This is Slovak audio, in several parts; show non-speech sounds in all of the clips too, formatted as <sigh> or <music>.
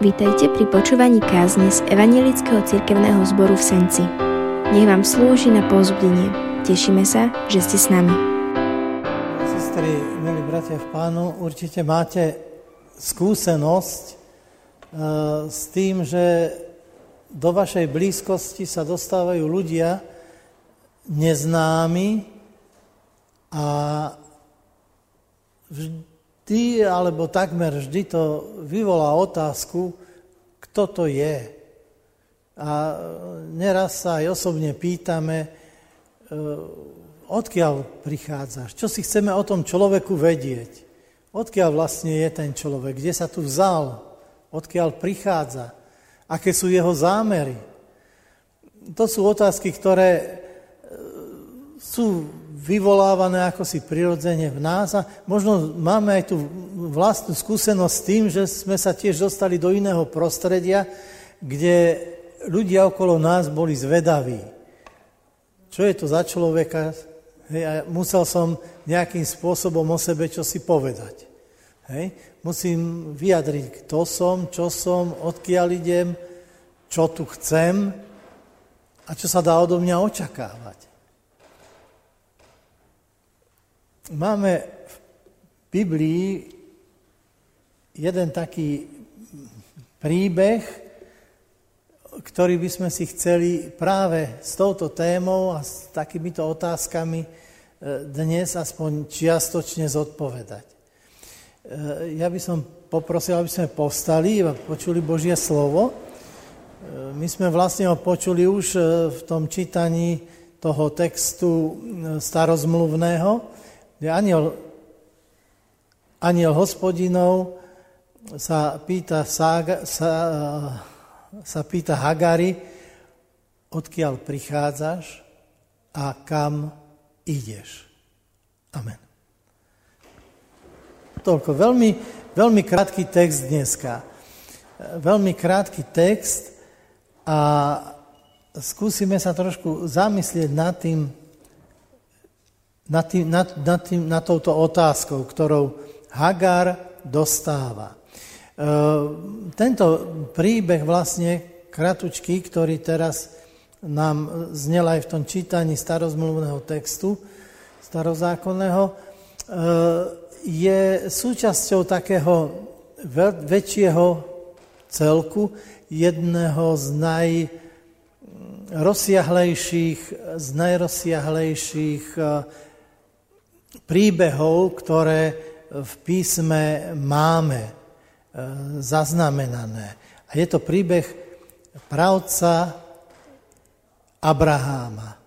Vítajte pri počúvaní kázne z Evangelického cirkevného zboru v Senci. Nech vám slúži na pozbudenie. Tešíme sa, že ste s nami. Sestry, milí bratia v pánu, určite máte skúsenosť uh, s tým, že do vašej blízkosti sa dostávajú ľudia neznámi a vždy, alebo takmer vždy to vyvolá otázku, kto to je. A neraz sa aj osobne pýtame, e, odkiaľ prichádzaš, čo si chceme o tom človeku vedieť, odkiaľ vlastne je ten človek, kde sa tu vzal, odkiaľ prichádza, aké sú jeho zámery. To sú otázky, ktoré e, sú vyvolávané ako si prirodzene v nás a možno máme aj tú vlastnú skúsenosť s tým, že sme sa tiež dostali do iného prostredia, kde ľudia okolo nás boli zvedaví. Čo je to za človeka? Hej, a musel som nejakým spôsobom o sebe čo si povedať. Hej. Musím vyjadriť, kto som, čo som, odkiaľ idem, čo tu chcem a čo sa dá odo mňa očakávať. Máme v Biblii jeden taký príbeh, ktorý by sme si chceli práve s touto témou a s takýmito otázkami e, dnes aspoň čiastočne zodpovedať. E, ja by som poprosil, aby sme povstali a počuli Božie slovo. E, my sme vlastne ho počuli už v tom čítaní toho textu starozmluvného, kde aniel, aniel hospodinov sa pýta, sa, sa, sa pýta Hagari, odkiaľ prichádzaš a kam ideš. Amen. Toľko. Veľmi, veľmi krátky text dneska. Veľmi krátky text a skúsime sa trošku zamyslieť nad tým, nad, tým, nad, nad, tým, nad touto otázkou, ktorou Hagar dostáva. E, tento príbeh vlastne kratučký, ktorý teraz nám znel aj v tom čítaní starozmluvného textu, starozákonného, e, je súčasťou takého väčšieho celku, jedného z najrozsiahlejších, z najrozsiahlejších e, príbehov, ktoré v písme máme e, zaznamenané. A je to príbeh pravca Abraháma.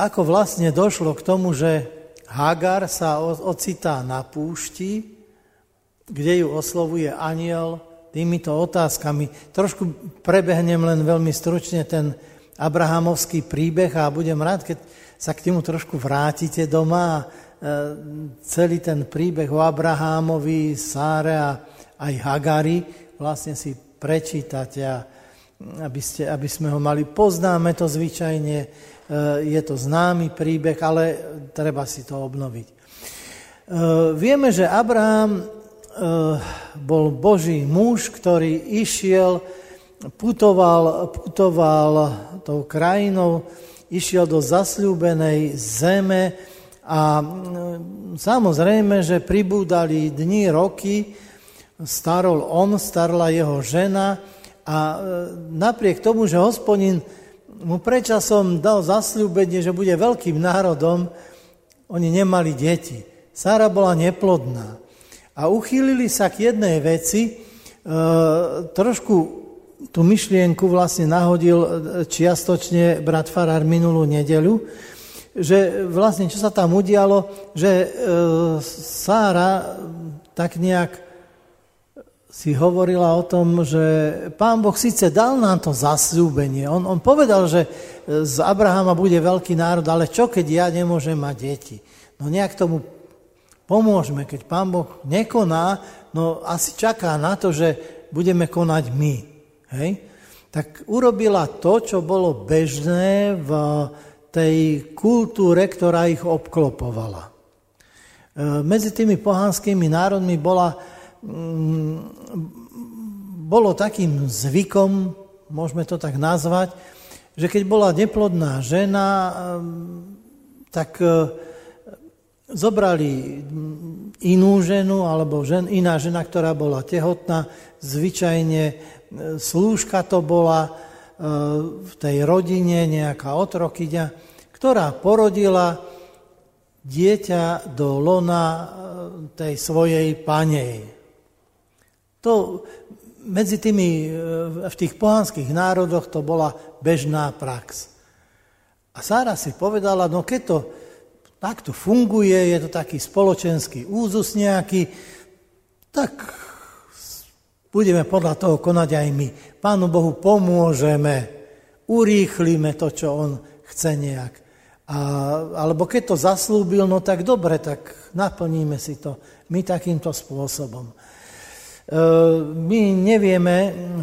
Ako vlastne došlo k tomu, že Hagar sa ocitá na púšti, kde ju oslovuje aniel týmito otázkami. Trošku prebehnem len veľmi stručne ten abrahamovský príbeh a budem rád, keď sa k tomu trošku vrátite doma e, celý ten príbeh o Abrahámovi, Sáre a aj Hagari vlastne si prečítate, aby, ste, aby sme ho mali. Poznáme to zvyčajne, e, je to známy príbeh, ale treba si to obnoviť. E, vieme, že Abraham bol Boží muž, ktorý išiel putoval, putoval tou krajinou, išiel do zasľúbenej zeme a mm, samozrejme, že pribúdali dni, roky, starol on, starla jeho žena a e, napriek tomu, že hospodin mu predčasom dal zasľúbenie, že bude veľkým národom, oni nemali deti. Sára bola neplodná. A uchýlili sa k jednej veci, e, trošku tú myšlienku vlastne nahodil e, čiastočne brat Farár minulú nedeľu, že vlastne čo sa tam udialo, že e, Sára tak nejak si hovorila o tom, že pán Boh síce dal nám to zasľúbenie. On, on povedal, že z Abrahama bude veľký národ, ale čo keď ja nemôžem mať deti? No nejak tomu pomôžeme, keď pán Boh nekoná, no asi čaká na to, že budeme konať my. Hej? Tak urobila to, čo bolo bežné v tej kultúre, ktorá ich obklopovala. medzi tými pohanskými národmi bola, mm, bolo takým zvykom, môžeme to tak nazvať, že keď bola neplodná žena, tak zobrali inú ženu, alebo žen, iná žena, ktorá bola tehotná, zvyčajne e, slúžka to bola e, v tej rodine, nejaká otrokyňa, ktorá porodila dieťa do lona e, tej svojej panej. To medzi tými, v tých pohanských národoch to bola bežná prax. A Sára si povedala, no keď to tak to funguje, je to taký spoločenský úzus nejaký, tak budeme podľa toho konať aj my. Pánu Bohu pomôžeme, urýchlime to, čo On chce nejak. A, alebo keď to zaslúbil, no tak dobre, tak naplníme si to my takýmto spôsobom. E, my nevieme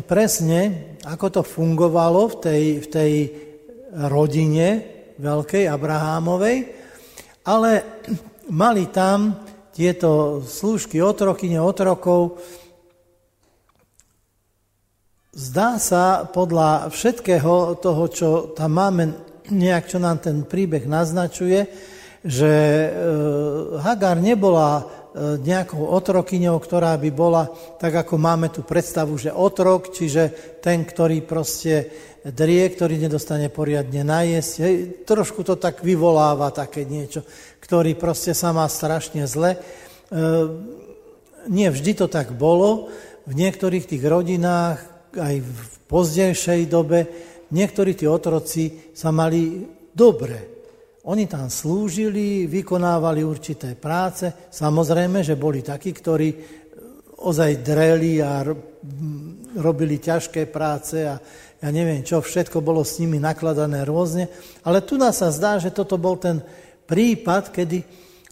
presne, ako to fungovalo v tej, v tej rodine veľkej Abrahámovej, ale <clears throat> mali tam tieto slúžky otrokyne, otrokov. Zdá sa podľa všetkého toho, čo tam máme, nejak čo nám ten príbeh naznačuje, že e, Hagar nebola e, nejakou otrokyňou, ktorá by bola, tak ako máme tu predstavu, že otrok, čiže ten, ktorý proste drie, ktorý nedostane poriadne najesť. Hej, trošku to tak vyvoláva také niečo, ktorý proste sa má strašne zle. E, nie vždy to tak bolo. V niektorých tých rodinách, aj v pozdejšej dobe, niektorí tí otroci sa mali dobre. Oni tam slúžili, vykonávali určité práce. Samozrejme, že boli takí, ktorí ozaj dreli a robili ťažké práce a ja neviem čo, všetko bolo s nimi nakladané rôzne, ale tu nás sa zdá, že toto bol ten prípad, kedy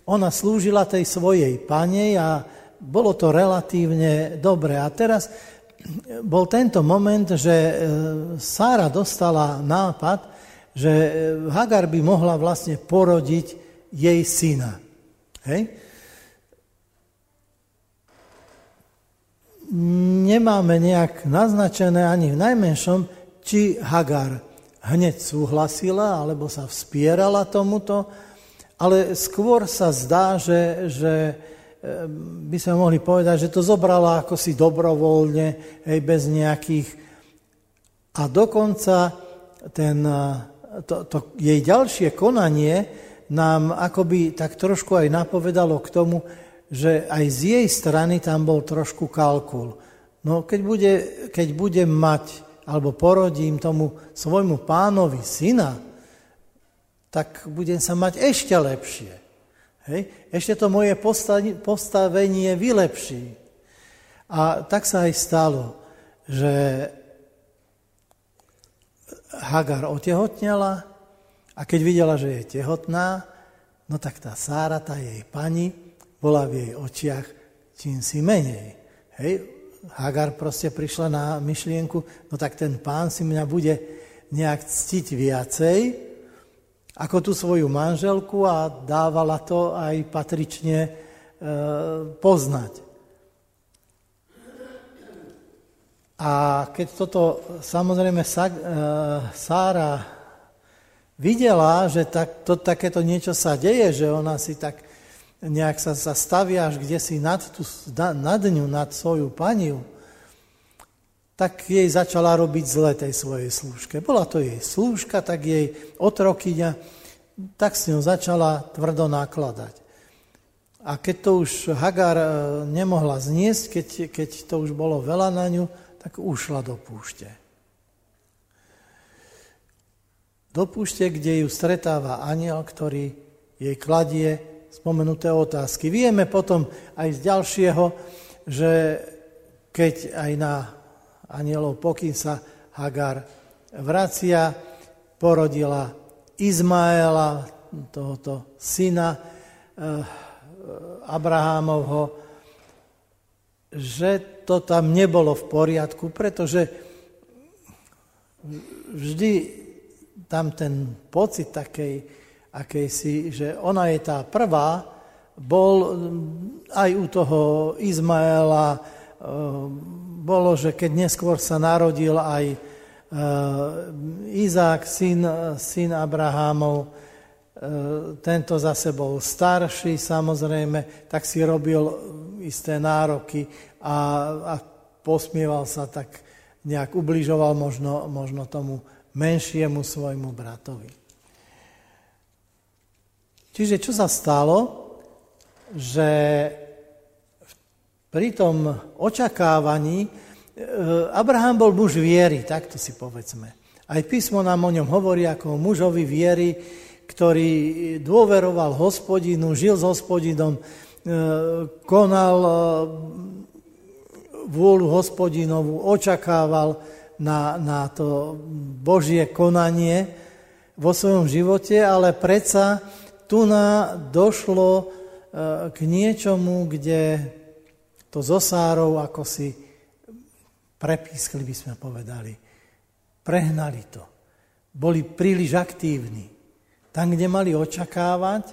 ona slúžila tej svojej pane a bolo to relatívne dobre. A teraz bol tento moment, že e, Sára dostala nápad, že e, Hagar by mohla vlastne porodiť jej syna. Hej? Nemáme nejak naznačené ani v najmenšom, či Hagar hneď súhlasila, alebo sa vspierala tomuto, ale skôr sa zdá, že, že by sme mohli povedať, že to zobrala ako si dobrovoľne, hej, bez nejakých... A dokonca ten, eh, to, to jej ďalšie konanie nám akoby tak trošku aj napovedalo k tomu, že aj z jej strany tam bol trošku kalkul. No keď bude, keď bude mať alebo porodím tomu svojmu pánovi syna, tak budem sa mať ešte lepšie. Hej? Ešte to moje postavenie vylepší. A tak sa aj stalo, že Hagar otehotnela a keď videla, že je tehotná, no tak tá Sára, tá jej pani, bola v jej očiach čím si menej. Hej? Hagar proste prišla na myšlienku, no tak ten pán si mňa bude nejak ctiť viacej ako tú svoju manželku a dávala to aj patrične e, poznať. A keď toto samozrejme sa, e, Sára videla, že tak, to, takéto niečo sa deje, že ona si tak nejak sa, sa staviaš kde si nad, nad ňu, nad svoju paniu, tak jej začala robiť zle tej svojej slúžke. Bola to jej slúžka, tak jej otrokyňa, tak s ňou začala tvrdo nakladať. A keď to už Hagar e, nemohla zniesť, keď, keď to už bolo veľa na ňu, tak ušla do púšte. Do púšte, kde ju stretáva aniel, ktorý jej kladie spomenuté otázky. Vieme potom aj z ďalšieho, že keď aj na anielov pokyn sa Hagar vracia, porodila Izmaela, tohoto syna eh, Abrahámovho, že to tam nebolo v poriadku, pretože vždy tam ten pocit takej akejsi, že ona je tá prvá, bol aj u toho Izmaela, bolo, že keď neskôr sa narodil aj Izák, syn, syn Abrahámov, tento zase bol starší samozrejme, tak si robil isté nároky a, a posmieval sa tak nejak ubližoval možno, možno tomu menšiemu svojmu bratovi. Čiže čo sa stalo? Že pri tom očakávaní e, Abraham bol muž viery, takto si povedzme. Aj písmo nám o ňom hovorí ako mužovi viery, ktorý dôveroval hospodinu, žil s hospodinom, e, konal e, vôľu hospodinovú, očakával na, na to Božie konanie vo svojom živote, ale predsa tu došlo k niečomu, kde to zosárov ako si prepískli, by sme povedali. Prehnali to. Boli príliš aktívni. Tam, kde mali očakávať,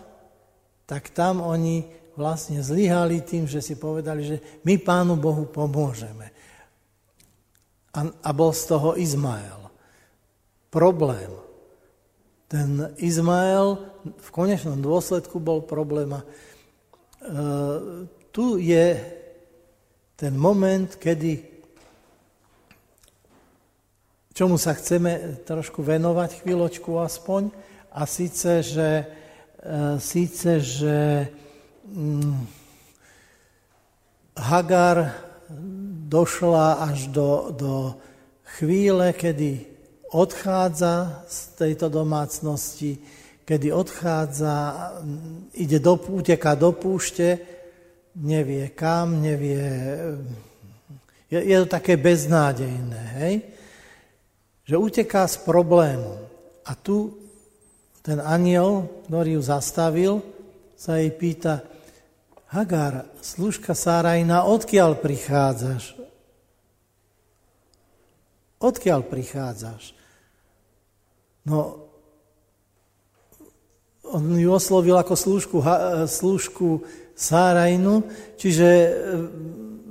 tak tam oni vlastne zlyhali tým, že si povedali, že my Pánu Bohu pomôžeme. A, a bol z toho Izmael. Problém. Ten Izmael v konečnom dôsledku bol problém. E, tu je ten moment, kedy čomu sa chceme trošku venovať chvíľočku aspoň, a síce, že, e, síce, že Mm, Hagar došla až do, do chvíle, kedy odchádza z tejto domácnosti, kedy odchádza, mm, ide do, uteká do púšte, nevie kam, nevie... Je, je to také beznádejné, hej? Že uteká z problému. A tu ten aniel, ktorý ju zastavil, sa jej pýta, Hagar, služka Sárajna, odkiaľ prichádzaš? Odkiaľ prichádzaš? No, on ju oslovil ako služku, služku Sárajnu, čiže e,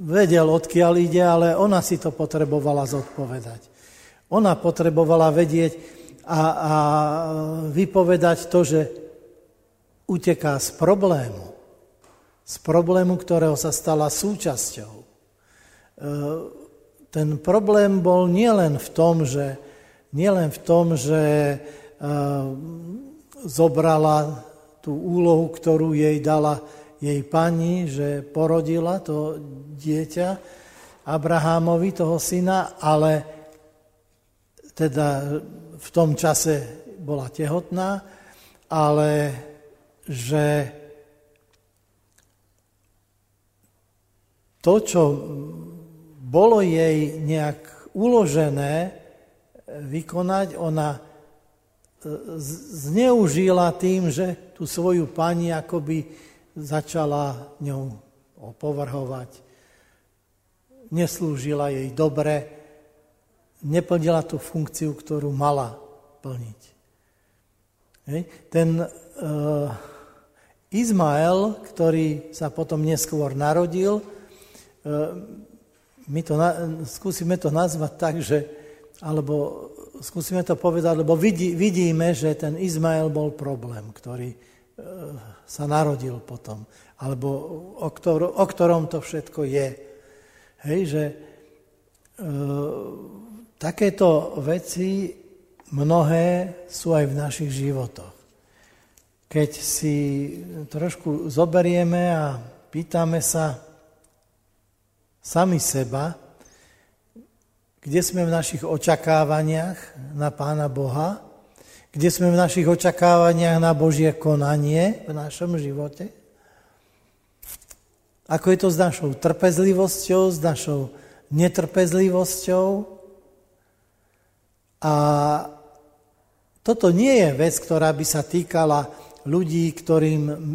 vedel, odkiaľ ide, ale ona si to potrebovala zodpovedať. Ona potrebovala vedieť a, a vypovedať to, že uteká z problému z problému, ktorého sa stala súčasťou. E, ten problém bol nielen v tom, že, nielen v tom, že e, zobrala tú úlohu, ktorú jej dala jej pani, že porodila to dieťa Abrahámovi, toho syna, ale teda v tom čase bola tehotná, ale že to, čo bolo jej nejak uložené vykonať, ona zneužila tým, že tú svoju pani akoby začala ňou opovrhovať. Neslúžila jej dobre, neplnila tú funkciu, ktorú mala plniť. Ten uh, Izmael, ktorý sa potom neskôr narodil, Ehm, my to, skúsime to nazvať tak, že, alebo skúsime to povedať, lebo vidí, vidíme, že ten Izmael bol problém, ktorý e, sa narodil potom, alebo o, ktor, o ktorom to všetko je. Hej, že e, takéto veci mnohé sú aj v našich životoch. Keď si trošku zoberieme a pýtame sa, sami seba, kde sme v našich očakávaniach na Pána Boha, kde sme v našich očakávaniach na Božie konanie v našom živote. Ako je to s našou trpezlivosťou, s našou netrpezlivosťou. A toto nie je vec, ktorá by sa týkala ľudí, ktorým,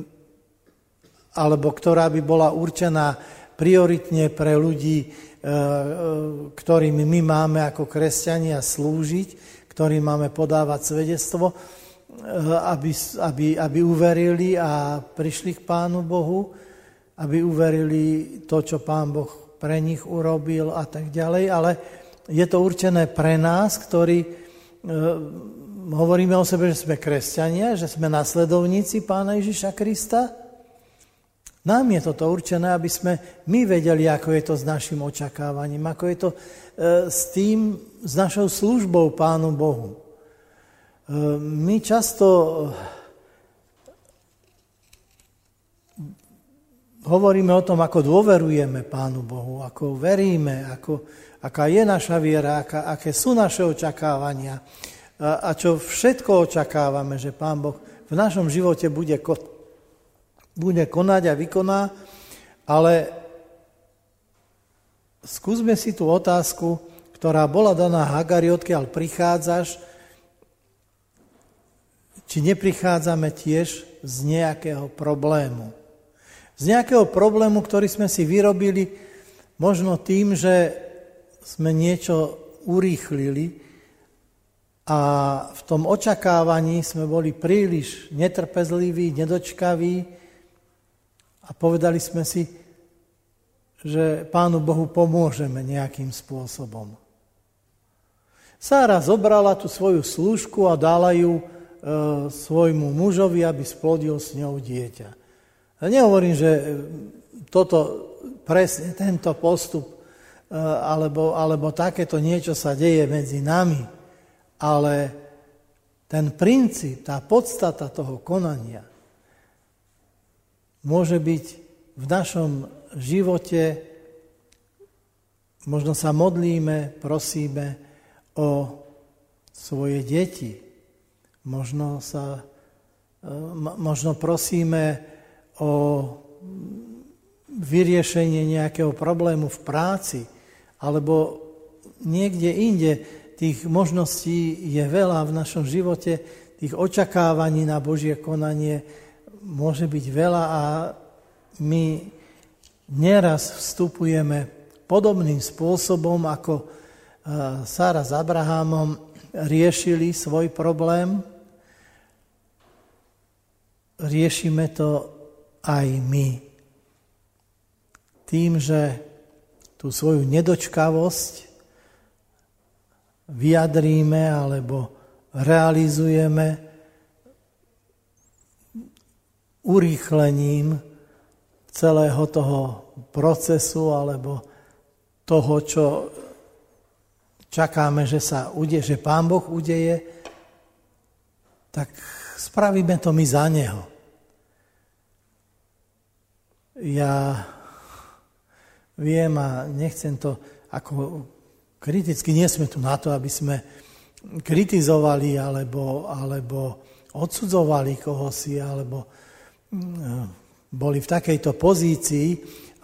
alebo ktorá by bola určená prioritne pre ľudí, e, e, ktorým my máme ako kresťania slúžiť, ktorým máme podávať svedectvo, aby, aby, aby uverili a prišli k Pánu Bohu, aby uverili to, čo Pán Boh pre nich urobil a tak ďalej, ale je to určené pre nás, ktorí e, hovoríme o sebe, že sme kresťania, že sme nasledovníci Pána Ježiša Krista. Nám je toto určené, aby sme my vedeli, ako je to s našim očakávaním, ako je to e, s tým, s našou službou Pánu Bohu. E, my často hovoríme o tom, ako dôverujeme Pánu Bohu, ako veríme, ako, aká je naša viera, aká, aké sú naše očakávania a, a čo všetko očakávame, že Pán Boh v našom živote bude, bude konať a vykoná, ale skúsme si tú otázku, ktorá bola daná Hagari, odkiaľ prichádzaš, či neprichádzame tiež z nejakého problému. Z nejakého problému, ktorý sme si vyrobili možno tým, že sme niečo urýchlili a v tom očakávaní sme boli príliš netrpezliví, nedočkaví a povedali sme si, že Pánu Bohu pomôžeme nejakým spôsobom. Sára zobrala tú svoju služku a dala ju e, svojmu mužovi, aby splodil s ňou dieťa. Ja nehovorím, že e, toto presne tento postup e, alebo, alebo takéto niečo sa deje medzi nami, ale ten princíp, tá podstata toho konania môže byť v našom živote, možno sa modlíme, prosíme o svoje deti, možno, sa, možno prosíme o vyriešenie nejakého problému v práci alebo niekde inde. Tých možností je veľa v našom živote, tých očakávaní na Božie konanie môže byť veľa a my neraz vstupujeme podobným spôsobom, ako e, Sára s Abrahamom riešili svoj problém. Riešime to aj my. Tým, že tú svoju nedočkavosť vyjadríme alebo realizujeme urýchlením celého toho procesu alebo toho, čo čakáme, že sa udeje, že Pán Boh udeje, tak spravíme to my za Neho. Ja viem a nechcem to ako kriticky, nie sme tu na to, aby sme kritizovali alebo, alebo odsudzovali koho si, alebo boli v takejto pozícii,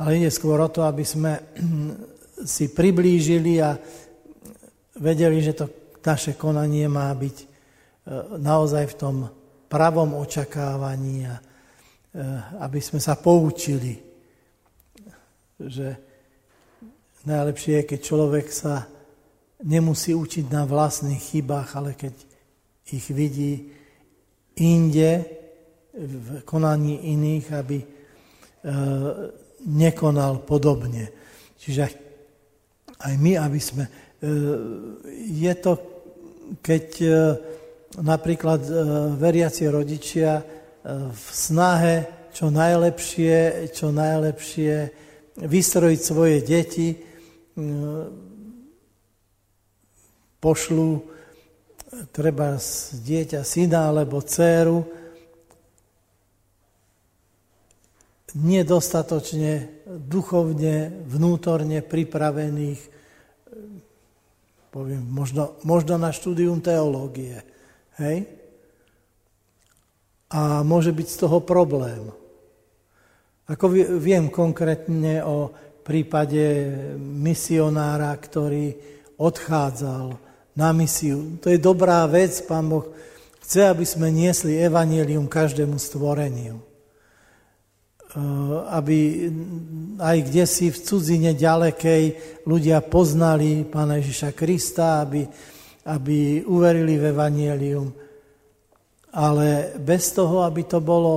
ale ide skôr o to, aby sme <clears throat> si priblížili a vedeli, že to naše konanie má byť e, naozaj v tom pravom očakávaní a Eh, aby sme sa poučili, že najlepšie je, keď človek sa nemusí učiť na vlastných chybách, ale keď ich vidí inde, v konaní iných, aby eh, nekonal podobne. Čiže aj my, aby sme... Eh, je to, keď napríklad veriaci rodičia v snahe čo najlepšie, čo najlepšie vystrojiť svoje deti, pošlu treba dieťa syna alebo dceru nedostatočne duchovne, vnútorne pripravených, poviem, možno, možno na štúdium teológie. Hej? a môže byť z toho problém. Ako viem konkrétne o prípade misionára, ktorý odchádzal na misiu. To je dobrá vec, pán Boh chce, aby sme niesli evanelium každému stvoreniu. E, aby aj kde si v cudzine ďalekej ľudia poznali pána Ježiša Krista, aby, aby uverili v evanelium ale bez toho, aby to bolo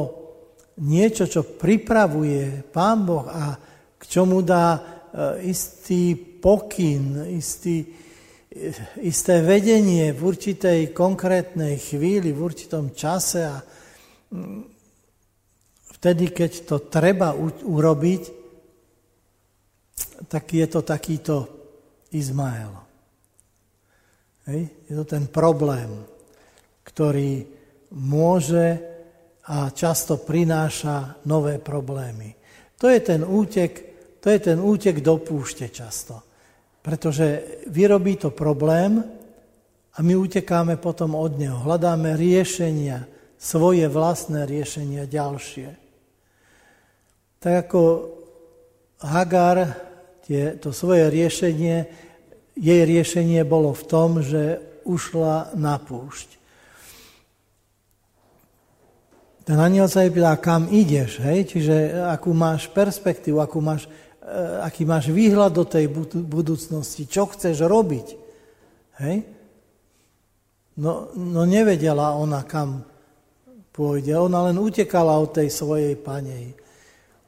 niečo, čo pripravuje Pán Boh a k čomu dá e, istý pokyn, istý, e, isté vedenie v určitej konkrétnej chvíli, v určitom čase a mm, vtedy, keď to treba urobiť, tak je to takýto Izmael. Hej? Je to ten problém, ktorý môže a často prináša nové problémy. To je ten útek, to je ten útek do púšte často. Pretože vyrobí to problém a my utekáme potom od neho. Hľadáme riešenia, svoje vlastné riešenia ďalšie. Tak ako Hagar, tie, to svoje riešenie, jej riešenie bolo v tom, že ušla na púšť. Ten aniel sa jej pýta, kam ideš, hej? čiže akú máš perspektívu, akú máš, eh, aký máš výhľad do tej budúcnosti, čo chceš robiť. Hej? No, no nevedela ona, kam pôjde. Ona len utekala od tej svojej panej.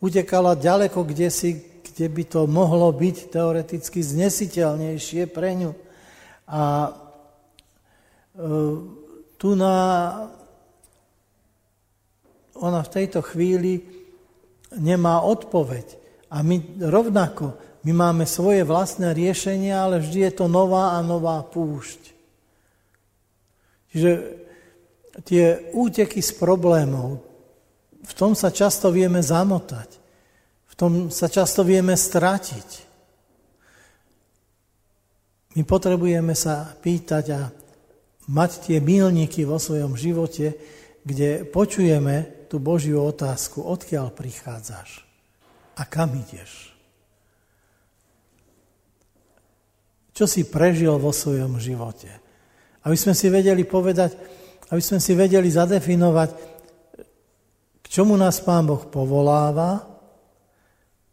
Utekala ďaleko, kde, si, kde by to mohlo byť teoreticky znesiteľnejšie pre ňu. A e, tu na ona v tejto chvíli nemá odpoveď. A my rovnako, my máme svoje vlastné riešenia, ale vždy je to nová a nová púšť. Čiže tie úteky z problémov, v tom sa často vieme zamotať. V tom sa často vieme stratiť. My potrebujeme sa pýtať a mať tie milníky vo svojom živote, kde počujeme tú Božiu otázku, odkiaľ prichádzaš a kam ideš. Čo si prežil vo svojom živote. Aby sme si vedeli povedať, aby sme si vedeli zadefinovať, čomu nás Pán Boh povoláva,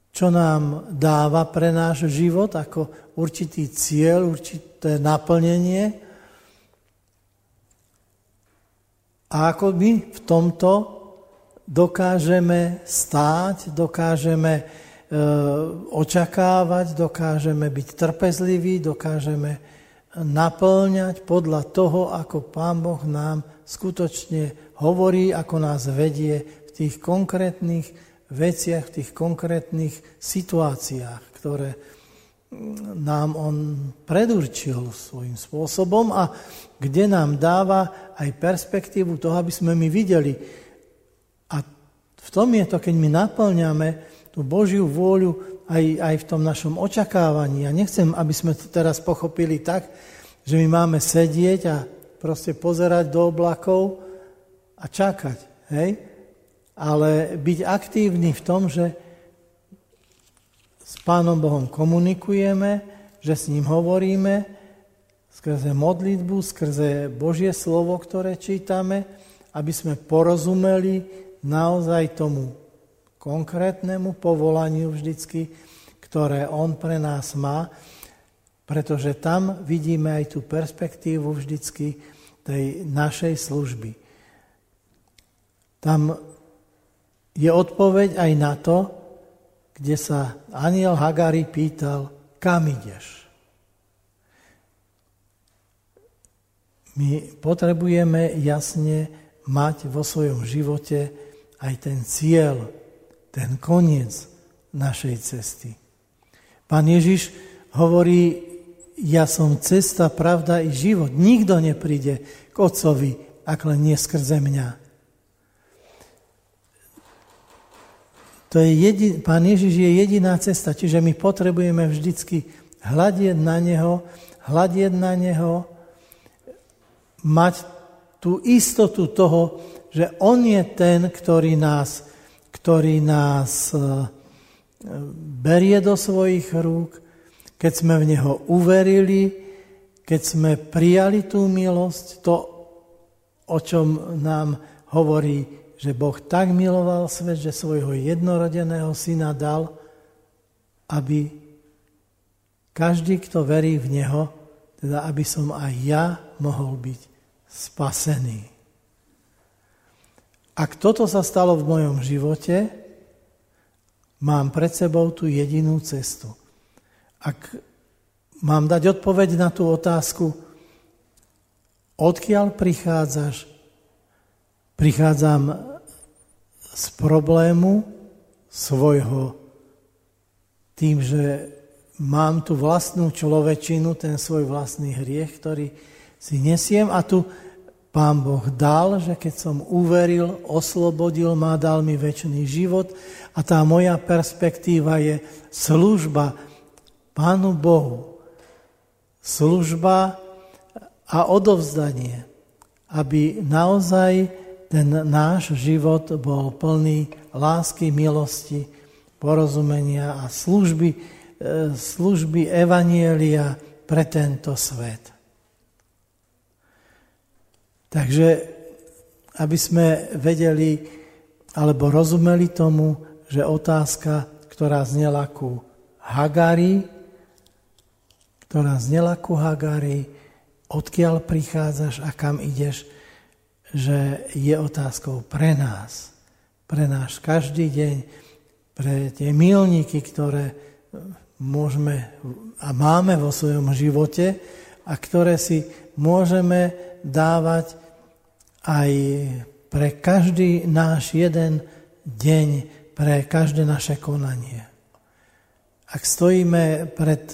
čo nám dáva pre náš život ako určitý cieľ, určité naplnenie. A ako my v tomto dokážeme stáť, dokážeme e, očakávať, dokážeme byť trpezliví, dokážeme naplňať podľa toho, ako Pán Boh nám skutočne hovorí, ako nás vedie tých konkrétnych veciach, v tých konkrétnych situáciách, ktoré nám On predurčil svojím spôsobom a kde nám dáva aj perspektívu toho, aby sme my videli, v tom je to, keď my naplňame tú Božiu vôľu aj, aj v tom našom očakávaní. Ja nechcem, aby sme to teraz pochopili tak, že my máme sedieť a proste pozerať do oblakov a čakať. Hej? Ale byť aktívny v tom, že s Pánom Bohom komunikujeme, že s ním hovoríme, skrze modlitbu, skrze Božie slovo, ktoré čítame, aby sme porozumeli naozaj tomu konkrétnemu povolaniu vždycky, ktoré on pre nás má, pretože tam vidíme aj tú perspektívu vždycky tej našej služby. Tam je odpoveď aj na to, kde sa aniel Hagari pýtal, kam ideš? My potrebujeme jasne mať vo svojom živote aj ten cieľ, ten koniec našej cesty. Pán Ježiš hovorí, ja som cesta, pravda i život. Nikto nepríde k Otcovi, ak len nie skrze mňa. To je jedin, Pán Ježiš je jediná cesta, čiže my potrebujeme vždycky hľadieť na Neho, hľadieť na Neho, mať tú istotu toho, že On je ten, ktorý nás, ktorý nás e, berie do svojich rúk, keď sme v Neho uverili, keď sme prijali tú milosť, to, o čom nám hovorí, že Boh tak miloval svet, že svojho jednorodeného syna dal, aby každý, kto verí v Neho, teda aby som aj ja mohol byť spasený. Ak toto sa stalo v mojom živote, mám pred sebou tú jedinú cestu. Ak mám dať odpoveď na tú otázku, odkiaľ prichádzaš, prichádzam z problému svojho tým, že mám tu vlastnú človečinu, ten svoj vlastný hriech, ktorý si nesiem a tu pán Boh dal, že keď som uveril, oslobodil ma, dal mi väčší život a tá moja perspektíva je služba Pánu Bohu. Služba a odovzdanie, aby naozaj ten náš život bol plný lásky, milosti, porozumenia a služby, služby Evanielia pre tento svet. Takže, aby sme vedeli alebo rozumeli tomu, že otázka, ktorá znela ku Hagari, ktorá znela ku Hagari, odkiaľ prichádzaš a kam ideš, že je otázkou pre nás, pre náš každý deň, pre tie milníky, ktoré môžeme a máme vo svojom živote a ktoré si môžeme dávať aj pre každý náš jeden deň, pre každé naše konanie. Ak stojíme pred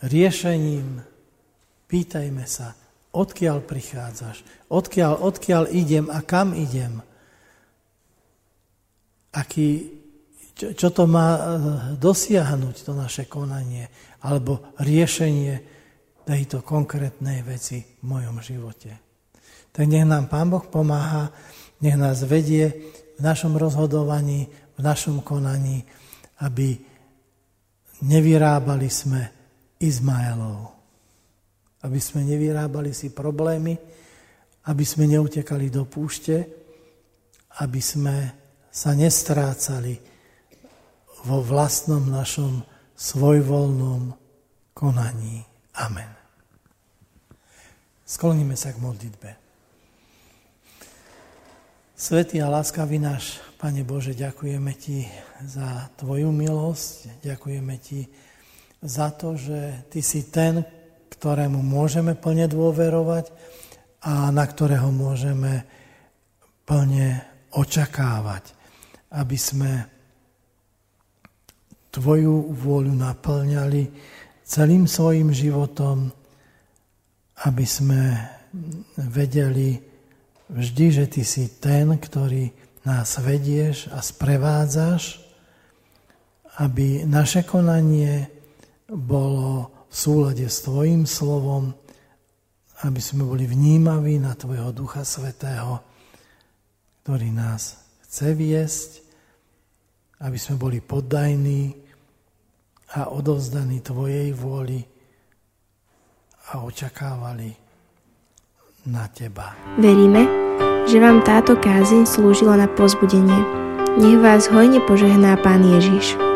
riešením, pýtajme sa, odkiaľ prichádzaš, odkiaľ, odkiaľ idem a kam idem. Aký čo, čo to má eh, dosiahnuť, to naše konanie, alebo riešenie tejto konkrétnej veci v mojom živote. Tak nech nám Pán Boh pomáha, nech nás vedie v našom rozhodovaní, v našom konaní, aby nevyrábali sme Izmaelov. Aby sme nevyrábali si problémy, aby sme neutekali do púšte, aby sme sa nestrácali vo vlastnom našom svojvoľnom konaní. Amen. Skloníme sa k modlitbe. Svetý a láskavý náš, Pane Bože, ďakujeme Ti za Tvoju milosť, ďakujeme Ti za to, že Ty si ten, ktorému môžeme plne dôverovať a na ktorého môžeme plne očakávať, aby sme Tvoju vôľu naplňali celým svojim životom, aby sme vedeli vždy, že Ty si ten, ktorý nás vedieš a sprevádzaš, aby naše konanie bolo v súlade s Tvojim slovom, aby sme boli vnímaví na Tvojho Ducha Svetého, ktorý nás chce viesť, aby sme boli poddajní a odovzdaní Tvojej vôli a očakávali na Teba. Veríme, že vám táto kázeň slúžila na pozbudenie. Nech vás hojne požehná Pán Ježiš.